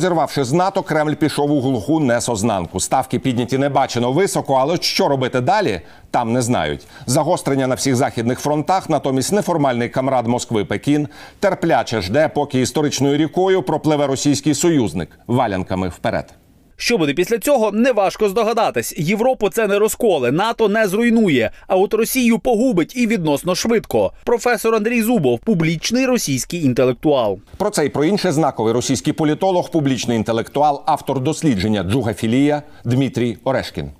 Розірвавши з НАТО, Кремль пішов у глуху несознанку. Ставки підняті небачено високо, але що робити далі, там не знають. Загострення на всіх західних фронтах, натомість неформальний камрад Москви Пекін терпляче жде, поки історичною рікою пропливе російський союзник валянками вперед. Що буде після цього, неважко здогадатись. Європу це не розколе, НАТО не зруйнує, а от Росію погубить і відносно швидко. Професор Андрій Зубов, публічний російський інтелектуал. Про це і про інше знаковий російський політолог, публічний інтелектуал, автор дослідження Джугафілія Дмитрій Орешкін.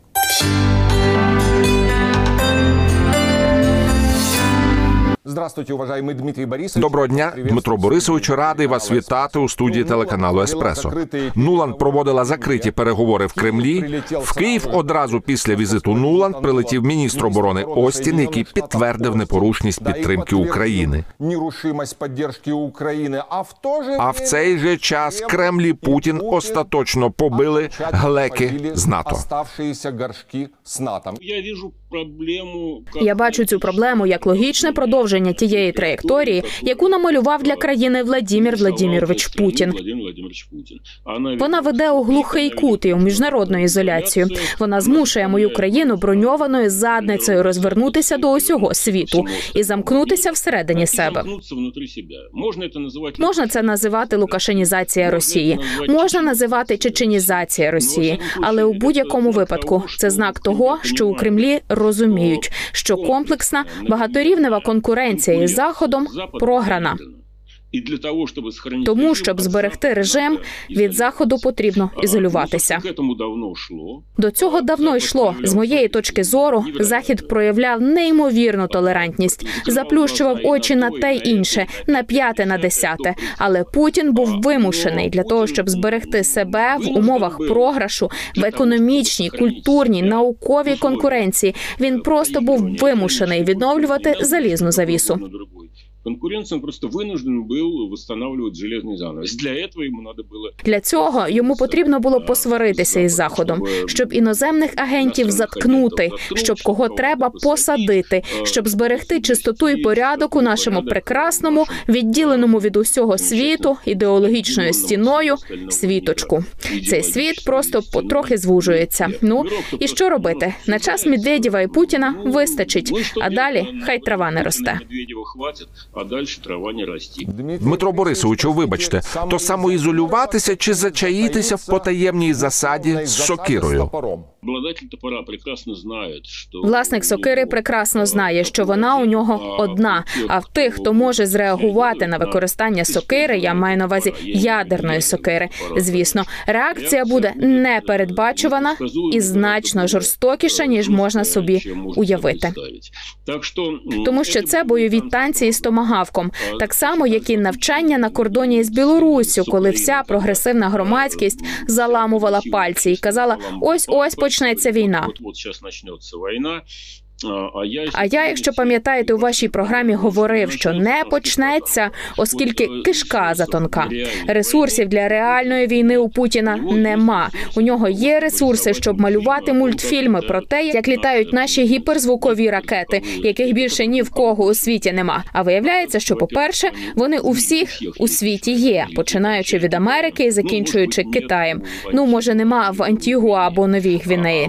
Здравствуйте, уважаемый Дмитрий Борисович. Доброго дня, Дмитро Борисович. Радий вас вітати у студії телеканалу Еспресо. Нуланд проводила закриті перекговори в Кремлі. В Київ одразу після візиту Нуланд прилетів міністр оборони Остін, який підтвердив непорушність підтримки України. Нерушимость поддержки України. А в А в цей же час Кремль і Путін остаточно побили глеки з НАТО. Оставшиеся горшки з НАТО. Я как- Я бачу цю проблему як логічне продовження тієї траєкторії, яку намалював для країни Владімір Владімірович Путін. Владимир Владимирович Путін. Вона веде у глухий кут і у міжнародну ізоляцію. Вона змушує мою країну броньованою задницею розвернутися до усього світу і замкнутися всередині себе. Можна це називати лукашенізація Росії, можна називати чеченізація Росії, але у будь-якому випадку це знак того, що у Кремлі розуміють, що комплексна багаторівнева конкуренція із заходом програна. І для того, щоб сохранити Тому, щоб зберегти режим, від заходу потрібно ізолюватися. ну. До цього давно йшло. З моєї точки зору, захід проявляв неймовірну толерантність, заплющував очі на те й інше, на п'яте, на десяте. Але Путін був вимушений для того, щоб зберегти себе в умовах програшу в економічній, культурній, науковій конкуренції. Він просто був вимушений відновлювати залізну завісу На другой. Конкуренцию он просто вынужден был восстанавливать железный занавес. Для этого ему надо было Для цього йому потрібно було посваритися із заходом, щоб іноземних агентів заткнути, щоб кого треба посадити, щоб зберегти чистоту і порядок у нашому прекрасному, відділеному від усього світу ідеологічною стіною світочку. Цей світ просто потрохи звужується. Ну і що робити? На час Медведєва і Путіна вистачить, а далі хай трава не росте. А далі трава не рості. Дмитро Борисовичу, вибачте, то самоізолюватися чи зачаїтися в потаємній засаді з сокирою? Обладатель топора прекрасно знает, что... Власник сокири прекрасно знає, що вона у нього одна. А в тих, хто може зреагувати на використання сокири, я маю на увазі ядерної сокири. Звісно, реакція буде непередбачувана і значно жорстокіша, ніж можна собі уявити. Що, Тому що це бойові танці із томагавком, так само як і навчання на кордоні з Білоруссю, коли вся прогресивна громадськість заламувала пальці і казала: ось ось почнеться війна. От, от зараз почнеться війна. А я, якщо пам'ятаєте, у вашій програмі говорив, що не почнеться, оскільки кишка затонка. Ресурсів для реальної війни у Путіна нема. У нього є ресурси, щоб малювати мультфільми про те, як літають наші гіперзвукові ракети, яких більше ні в кого у світі нема. А виявляється, що, по-перше, вони у всіх у світі є, починаючи від Америки і закінчуючи Китаєм. Ну може, нема в Антігуа або Новій Гвінеї. А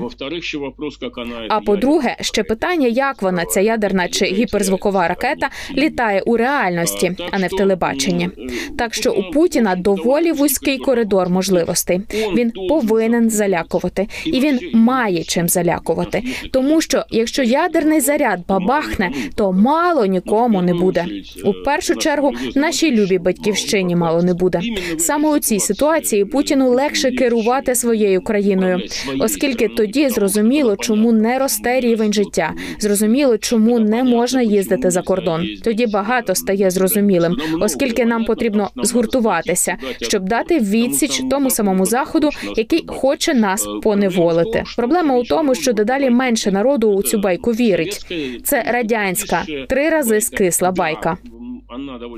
А по-друге, ще питання, як вона, ця ядерна чи гіперзвукова ракета, літає у реальності, а не в телебаченні. Так що у Путіна доволі вузький коридор можливостей. Він повинен залякувати, і він має чим залякувати. Тому що якщо ядерний заряд бабахне, то мало нікому не буде. У першу чергу нашій любій батьківщині мало не буде. Саме у цій ситуації Путіну легше керувати своєю країною, оскільки тоді зрозуміло, чому не росте рівень життя. Зрозуміло, чому не можна їздити за кордон. Тоді багато стає зрозумілим, оскільки нам потрібно згуртуватися, щоб дати відсіч тому самому заходу, який хоче нас поневолити. Проблема у тому, що дедалі менше народу у цю байку вірить. Це радянська три рази скисла байка.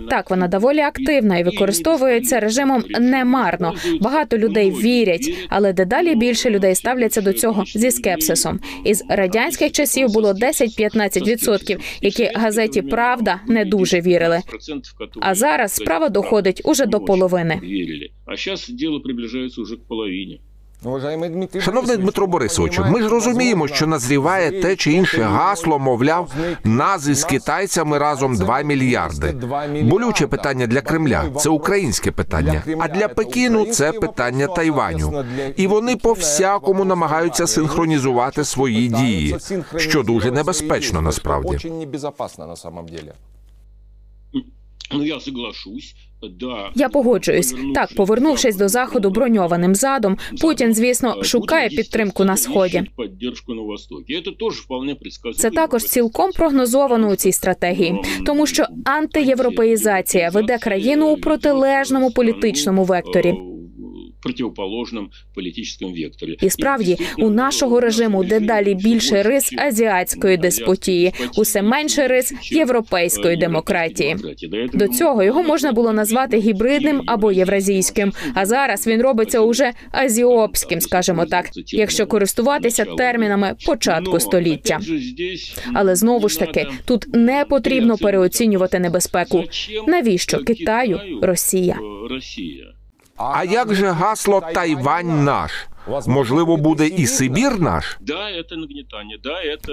Так, вона доволі активна і використовується режимом немарно. Багато людей вірять, але дедалі більше людей ставляться до цього зі скепсисом. Із радянських часів було 10-15%, які газеті Правда не дуже вірили. А зараз справа доходить уже до половини. А сейчас дело приближается уже к половине. Шановний Дмитро Борисовичу, ми ж розуміємо, що назріває те чи інше гасло, мовляв, нас із китайцями разом 2 мільярди. Болюче питання для Кремля це українське питання. А для Пекіну це питання Тайваню. І вони по всякому намагаються синхронізувати свої дії, що дуже небезпечно насправді. Очень небезопасно на самом деле. Ну, я соглашусь. Да. Я погоджуюсь. Так, повернувшись до заходу броньованим задом, Путін, звісно, шукає підтримку на сході. Поддержку на востокі. Це також цілком прогнозовано у цій стратегії, тому що антиєвропеїзація веде країну у протилежному політичному векторі. Противоположному політичному векторі. І справді у нашого режиму дедалі більше рис азіатської деспотії, усе менше рис європейської демократії. До цього його можна було назвати гібридним або євразійським. А зараз він робиться уже азіопським, скажімо так, якщо користуватися термінами початку століття. Але знову ж таки, тут не потрібно переоцінювати небезпеку. Навіщо Китаю Росія? Росія? А як же гасло Тайвань наш? Можливо, буде і Сибір наш?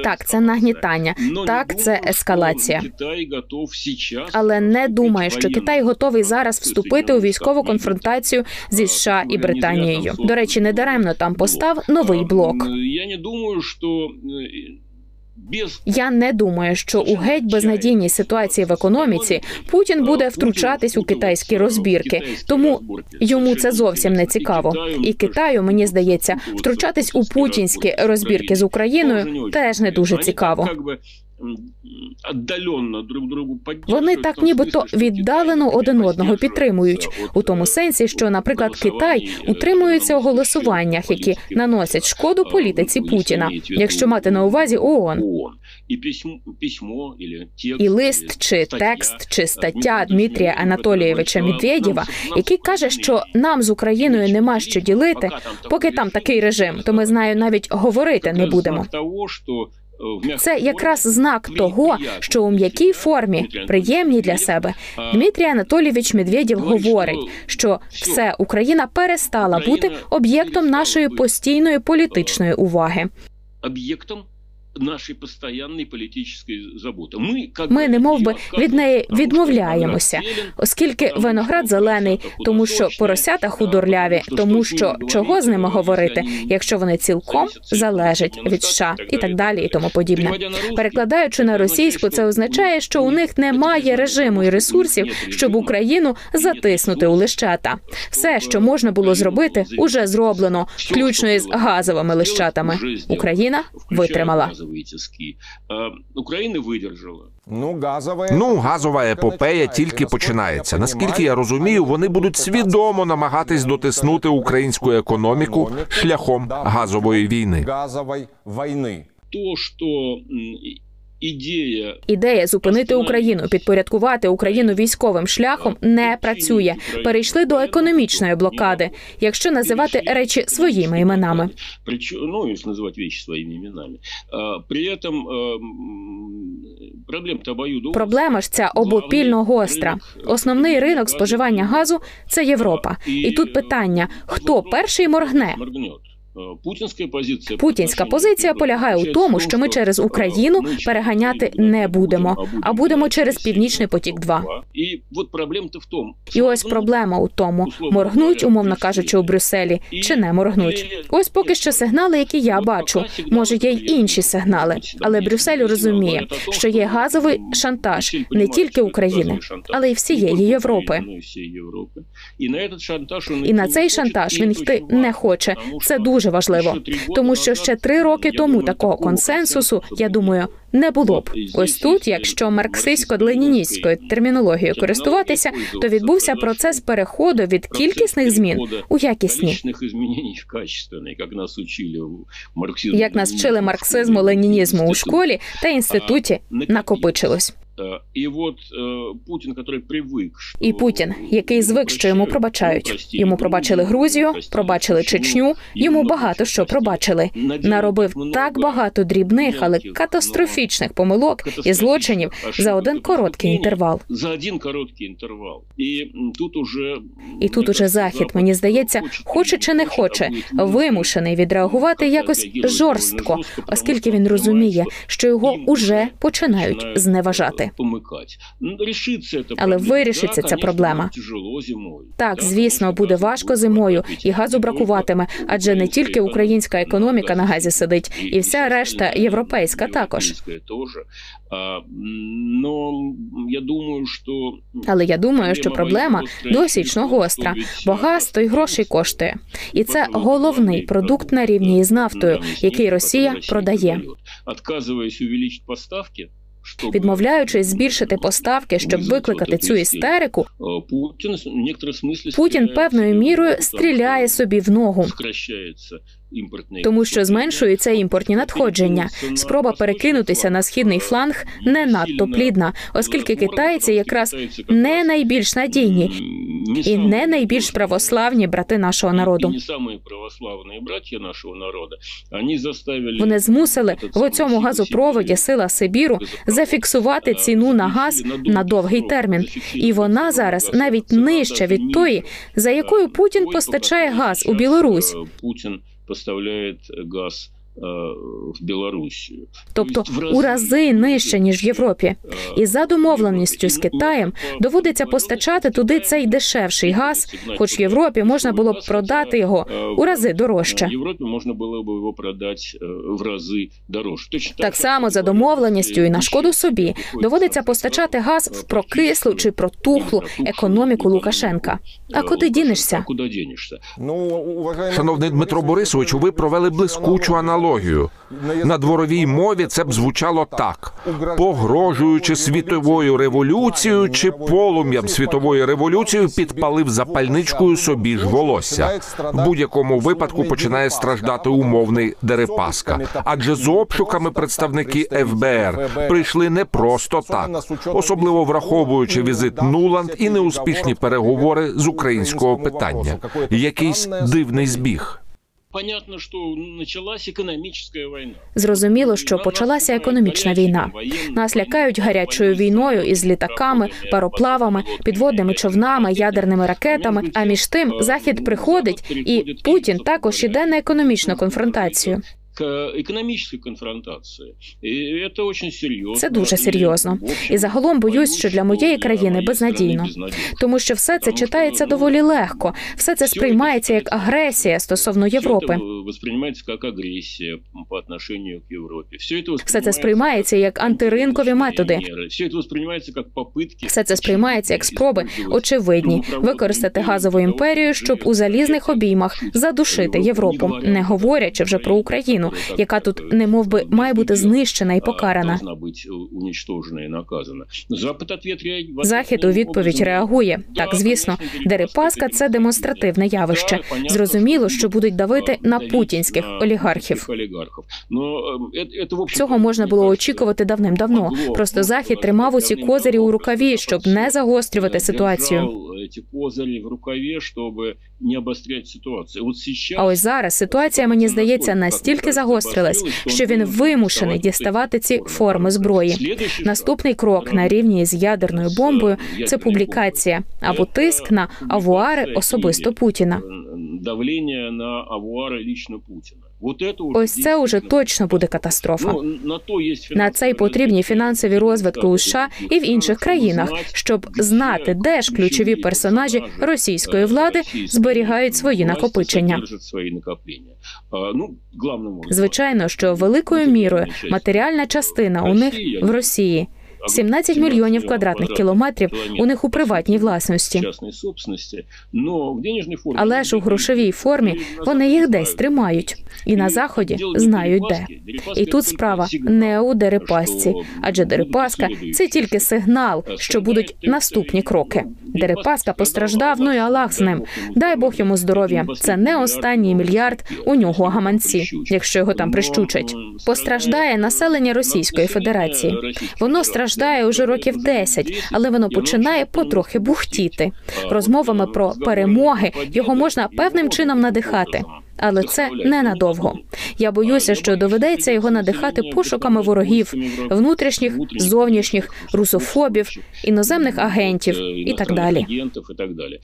Так, це нагнітання. Так, це ескалація. Китай готов сейчас Але не думаю, що Китай готовий зараз вступити у військову конфронтацію зі США і Британією. До речі, не даремно там постав новий блок. Я не думаю, що е, Я не думаю, що у геть безнадійній ситуації в економіці Путін буде втручатись у китайські розбірки, тому йому це зовсім не цікаво. І Китаю, мені здається, втручатись у путінські розбірки. з Україною теж не дуже цікаво. Вони так нібито віддалено один одного підтримують. У тому сенсі, що, наприклад, Китай утримується у голосуваннях, які наносять шкоду політиці Путіна, якщо мати на увазі ООН. і письмо, І лист чи текст чи стаття Дмитрія Анатолійовича Медведєва, який каже, що нам з Україною нема що ділити, поки там такий режим, то ми з нею навіть говорити не будемо. е, Це якраз знак того, що у м'якій формі, приємній для себе, Дмитрій Анатолійович Медведєв говорить, що все Україна перестала бути об'єктом нашої постійної політичної уваги. об'єктом нашої постійної політичної заботи. Ми, як Ми немов би від неї відмовляємося, оскільки виноград зелений, тому що поросята худорляві, тому що чого з ними говорити, якщо вони цілком залежать від США і так далі, і тому подібне. Перекладаючи на російську, це означає, що у них немає режиму і ресурсів, щоб Україну затиснути у лищата. Все, що можна було зробити, уже зроблено, включно із газовими лищатами. Україна витримала. Україна видержала. Ну, газове. Ну, газова епопея тільки починається. Наскільки я розумію, вони будуть свідомо намагатись дотиснути українську економіку шляхом газової війни. газової війни. То, що ідея Ідея зупинити Україну, підпорядкувати Україну військовим шляхом не працює. Перейшли до економічної блокади, якщо називати речі своїми іменами. Ну, вещи своими именами. А, При этом а, проблем-то. Проблема ж ця обопільно гостра. Основний ринок споживання газу це Європа. І тут питання: хто перший моргне? А, Путінська позиція Путінська позиція полягає у тому, що ми через Україну переганяти не будемо, а будемо через Північний потік. 2 І от проблема-то в тому. І ось проблема у тому: моргнуть, умовно кажучи, у Брюсселі чи не моргнуть. Ось поки що сигнали, які я бачу. Може, є й інші сигнали, але Брюссель розуміє, що є газовий шантаж не тільки України, але й всієї Європи. І на цей шантаж він йти не хоче. Це дуже важливо, тому що ще три роки тому такого консенсусу, я думаю, не було б. Ось тут, якщо марксистсько-леніністською термінологією користуватися, то відбувся процес переходу від кількісних змін у якісні. Як нас вчили марксизму, ленінізму у школі та інституті, накопичилось. Э, И вот э, Путин, который привык, что І Путін, який звик, що йому пробачають. Йому пробачили Грузію, пробачили Чечню. Йому багато що пробачили. Наробив так багато дрібних, але катастрофічних помилок і злочинів за один короткий інтервал. За один короткий інтервал. І м, тут уже І тут уже захід, мені здається, хоче чи не хоче, вимушений відреагувати якось жорстко, оскільки він розуміє, що його уже починають зневажати. Помикати. Ну, Але вирішиться ця проблема. Так, звісно, буде важко зимою, і газу бракуватиме, адже не тільки українська економіка на газі сидить, і вся решта європейська також. Я думаю, що Але я думаю, що проблема досічно гостра, бо газ той грошей коштує, і це головний продукт на рівні із нафтою, який Росія продає. Отказуючись увеличити поставки, Відмовляючись збільшити поставки, щоб викликати цю істерику, Е, Путін певною мірою стріляє собі в ногу. Тому що зменшуються імпортні надходження. Спроба перекинутися на східний фланг не надто плідна, оскільки китайці якраз не найбільш надійні і не найбільш православні брати нашого народу. Вони змусили в цьому газопроводі сила Сибіру зафіксувати ціну на газ на довгий термін, і вона зараз навіть нижча від тої, за якою Путін постачає газ у Білорусь. Путін поставляє газ в Білорусію. Тобто у рази нижче ніж в Європі. І за домовленістю з Китаєм доводиться постачати туди цей дешевший газ, хоч в Європі можна було б продати його у рази дорожче. В Європі можна було б його продати е, в рази дорожче. Точно Так само за домовленістю і на шкоду собі доводиться постачати газ в прокислу чи протухлу економіку Лукашенка. А куди дінешся? Куди дінешся? Ну. Шановний Дмитро Борисовичу, ви провели блискучу аналогію. На дворовій мові це б звучало так: погрожуючи світовою революцією чи полум'ям світової революції, підпалив запальничкою собі ж волосся. В будь-якому випадку починає страждати умовний Дерипаска. Адже з обшуками представники ФБР прийшли не просто так, особливо враховуючи візит Нуланд і неуспішні переговори з українського питання. Якийсь дивний збіг. Понятно, що почалась економічна війна. Зрозуміло, що почалася економічна війна. Нас лякають гарячою війною із літаками, пароплавами, підводними човнами, ядерними ракетами. А між тим захід приходить, і Путін також іде на економічну конфронтацію. К економічній конфронтації. І це дуже серйозно. Це дуже серйозно. І загалом боюсь, що для моєї країни безнадійно. Тому що все це читається доволі легко, все це сприймається як агресія стосовно Європи. Восприймається як агресія по отношению к Європі. Все це сприймається як антиринкові методи. Все це сприймається як попитки. Все це сприймається як спроби, очевидні, використати газову імперію, щоб у залізних обіймах задушити Європу, не говорячи вже про Україну, яка тут не мов би має бути знищена і покарана. Ответ. Захід у відповідь реагує. Так, звісно, Дерипаска це демонстративне явище. Зрозуміло, що будуть давити на путінських олігархів. Цього можна було очікувати давним-давно. Просто захід тримав усі козирі у рукаві, щоб не загострювати ситуацію. Ці козирі в рукаві, щоб не обострять ситуацію. От сейчас... А ось зараз ситуація мені здається настільки загострилась, що він вимушений діставати ці форми зброї. Наступний крок на рівні з ядерною бомбою це публікація або тиск на авуари особисто Путіна. давлення на авуари лічно Путіна. Ось це уже точно буде катастрофа. Ну, на, це й потрібні фінансові розвитки у США і в інших країнах, щоб знати, де ж ключові персонажі російської влади зберігають свої накопичення. Ну, Звичайно, що великою мірою матеріальна частина у них в Росії. 17 мільйонів квадратних кілометрів у них у приватній власності. Але ж у грошовій формі вони їх десь тримають, і на заході знають де. І тут справа не у Дерипасці, адже Дерипаска це тільки сигнал, що будуть наступні кроки. Дерипаска постраждав, ну і Аллах з ним. Дай Бог йому здоров'я. Це не останній мільярд у нього гаманці, якщо його там прищучать. Постраждає населення Російської Федерації. Воно страждає страждає уже років 10, але воно починає потрохи бухтіти. Розмовами про перемоги його можна певним чином надихати. Але це ненадовго. Я боюся, що доведеться його надихати пошуками ворогів, внутрішніх, зовнішніх, русофобів, іноземних агентів і так далі. Так далее.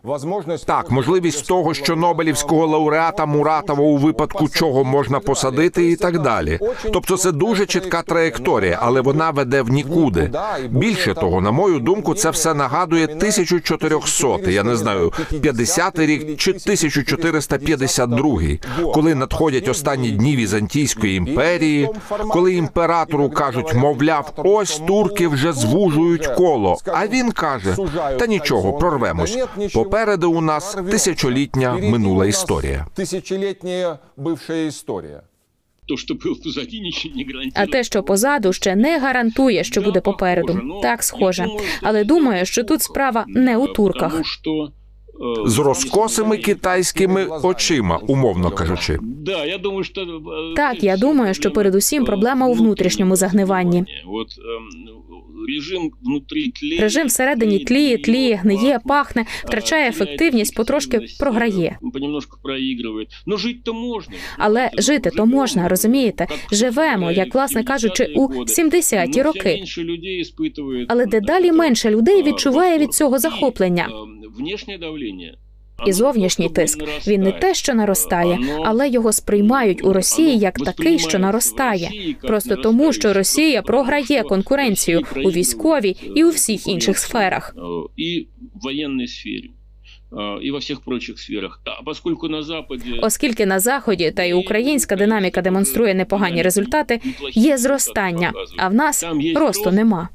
Так, можливість того, що Нобелівського лауреата Муратова у випадку чого можна посадити, і так далі. Тобто, це дуже чітка траєкторія, але вона веде в нікуди. Більше того, на мою думку, це все нагадує 1400, я не знаю, 50-й рік чи 1452, коли надходять останні дні Візантійської імперії, коли імператору кажуть, мовляв, ось турки вже звужують коло. А він каже: та нічого, прорвемось. Попереду у нас тисячолітня минула історія. Тисячолітня бивша історія. То, что было позади, ничего не гарантирует. А те, що позаду, ще не гарантує, що буде попереду. Так схоже. Але думаю, що тут справа не у турках. Э, З розкосими китайськими очима, умовно кажучи. Да, я думаю, что... э, Так, я думаю, що передусім проблема у внутрішньому загниванні. Вот эм, режим внутри тлеет. Режим всередині тліє, тліє, гниє, пахне, втрачає ефективність, потрошки програє. Понемножку проигрывает. Но жить-то можно. Але жити то можна, розумієте? Живемо, як власне кажучи, у 70-ті роки. Але дедалі менше людей відчуває від цього захоплення. І зовнішній тиск він не те, що наростає, але його сприймають у Росії як такий, що наростає. Просто тому, що Росія програє конкуренцію у військовій і у всіх інших сферах. Э, І в воєнній сфері. э, І во всіх прочих сферах. А поскольку на Западі Оскільки на заході та й українська динаміка демонструє непогані результати, є зростання, а в нас росту нема.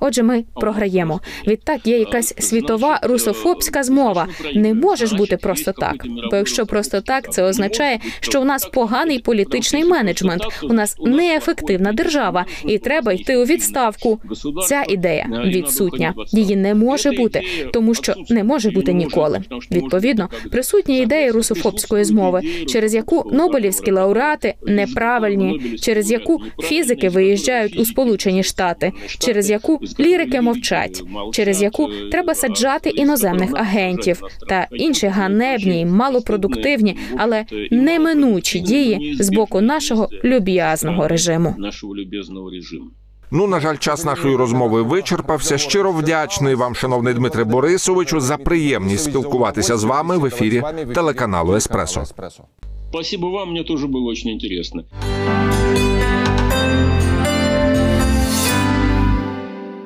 Отже, ми програємо. Відтак є якась світова русофобська змова. Не можеш бути просто так. Бо якщо просто так, це означає, що у нас поганий політичний менеджмент, у нас неефективна держава, і треба йти у відставку. Ця ідея відсутня. Її не може бути, тому що не може бути ніколи. Відповідно, присутня ідея русофобської змови, через яку нобелівські лауреати неправильні, через яку фізики виїжджають у Сполучені Штати, через яку лірики мовчать, через яку треба саджати іноземних агентів та інші ганебні, малопродуктивні, але неминучі дії з боку нашого люб'язного режиму. нашого любезного режиму. Ну, на жаль, час нашої розмови вичерпався. Щиро вдячний вам, шановний Дмитре Борисовичу, за приємність спілкуватися з вами в ефірі телеканалу Еспресо. Спасибо вам, мне тоже было очень интересно.